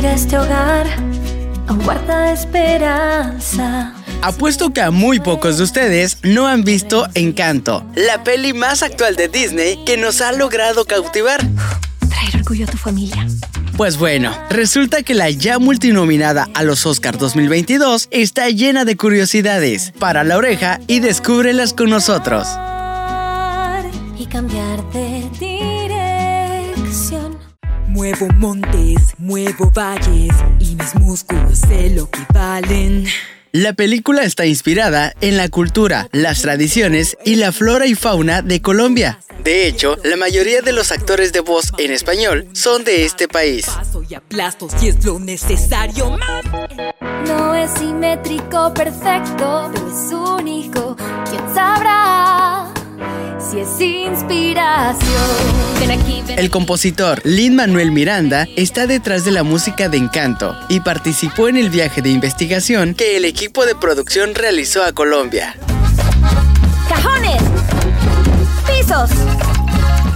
Mira este hogar, aún guarda esperanza. Apuesto que a muy pocos de ustedes no han visto Encanto, la peli más actual de Disney que nos ha logrado cautivar. Traer orgullo a tu familia. Pues bueno, resulta que la ya multinominada a los Oscars 2022 está llena de curiosidades. Para la oreja y descúbrelas con nosotros. Y cambiar de dirección. Muevo montes, muevo valles y mis músculos sé lo que valen. La película está inspirada en la cultura, las tradiciones y la flora y fauna de Colombia. De hecho, la mayoría de los actores de voz en español son de este país. Paso y aplasto si es lo necesario más. No es simétrico, perfecto, pero es único. ¿Quién sabrá si es inspiración? Ven aquí, ven El compositor Lin Manuel Miranda está detrás de la música de Encanto y participó en el viaje de investigación que el equipo de producción realizó a Colombia. ¡Cajones! ¡Pisos!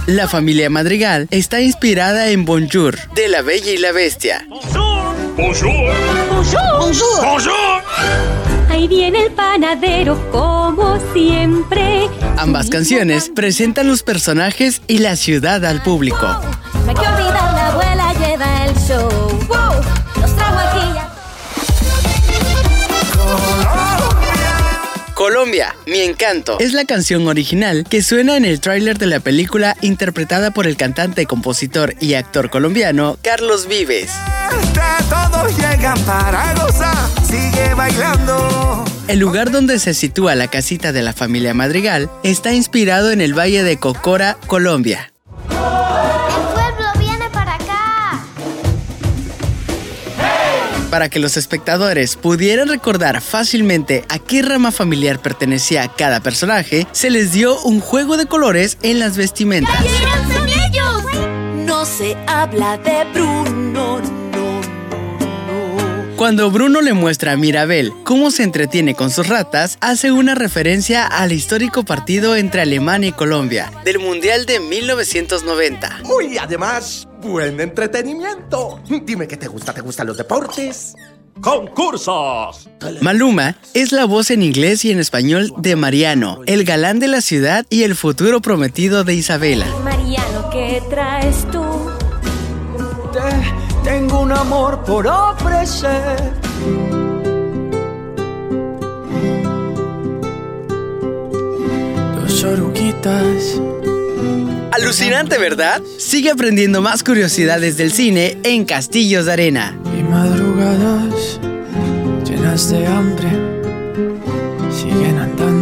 La familia Madrigal está inspirada en Bonjour, de La Bella y la Bestia. Ahí viene el panadero, como siempre. Ambas canciones presentan los personajes y la ciudad al público. Colombia, mi encanto. Es la canción original que suena en el tráiler de la película interpretada por el cantante, compositor y actor colombiano Carlos Vives. Todos llegan para gozar, sigue bailando. El lugar donde se sitúa la casita de la familia Madrigal está inspirado en el Valle de Cocora, Colombia. El pueblo viene para acá. Para que los espectadores pudieran recordar fácilmente a qué rama familiar pertenecía cada personaje, se les dio un juego de colores en las vestimentas. son ellos! No se habla de Bruno, no, no, no. Cuando Bruno le muestra a Mirabel cómo se entretiene con sus ratas, hace una referencia al histórico partido entre Alemania y Colombia, del Mundial de 1990. Muy además, buen entretenimiento. Dime qué te gusta, ¿te gustan los deportes? ¡Concursos! Maluma es la voz en inglés y en español de Mariano, el galán de la ciudad y el futuro prometido de Isabela. Mariano, ¿qué traes tú? Te- tengo un amor por ofrecer. Dos oruguitas. Alucinante, ¿verdad? Sigue aprendiendo más curiosidades del cine en Castillos de Arena. y madrugadas llenas de hambre siguen andando.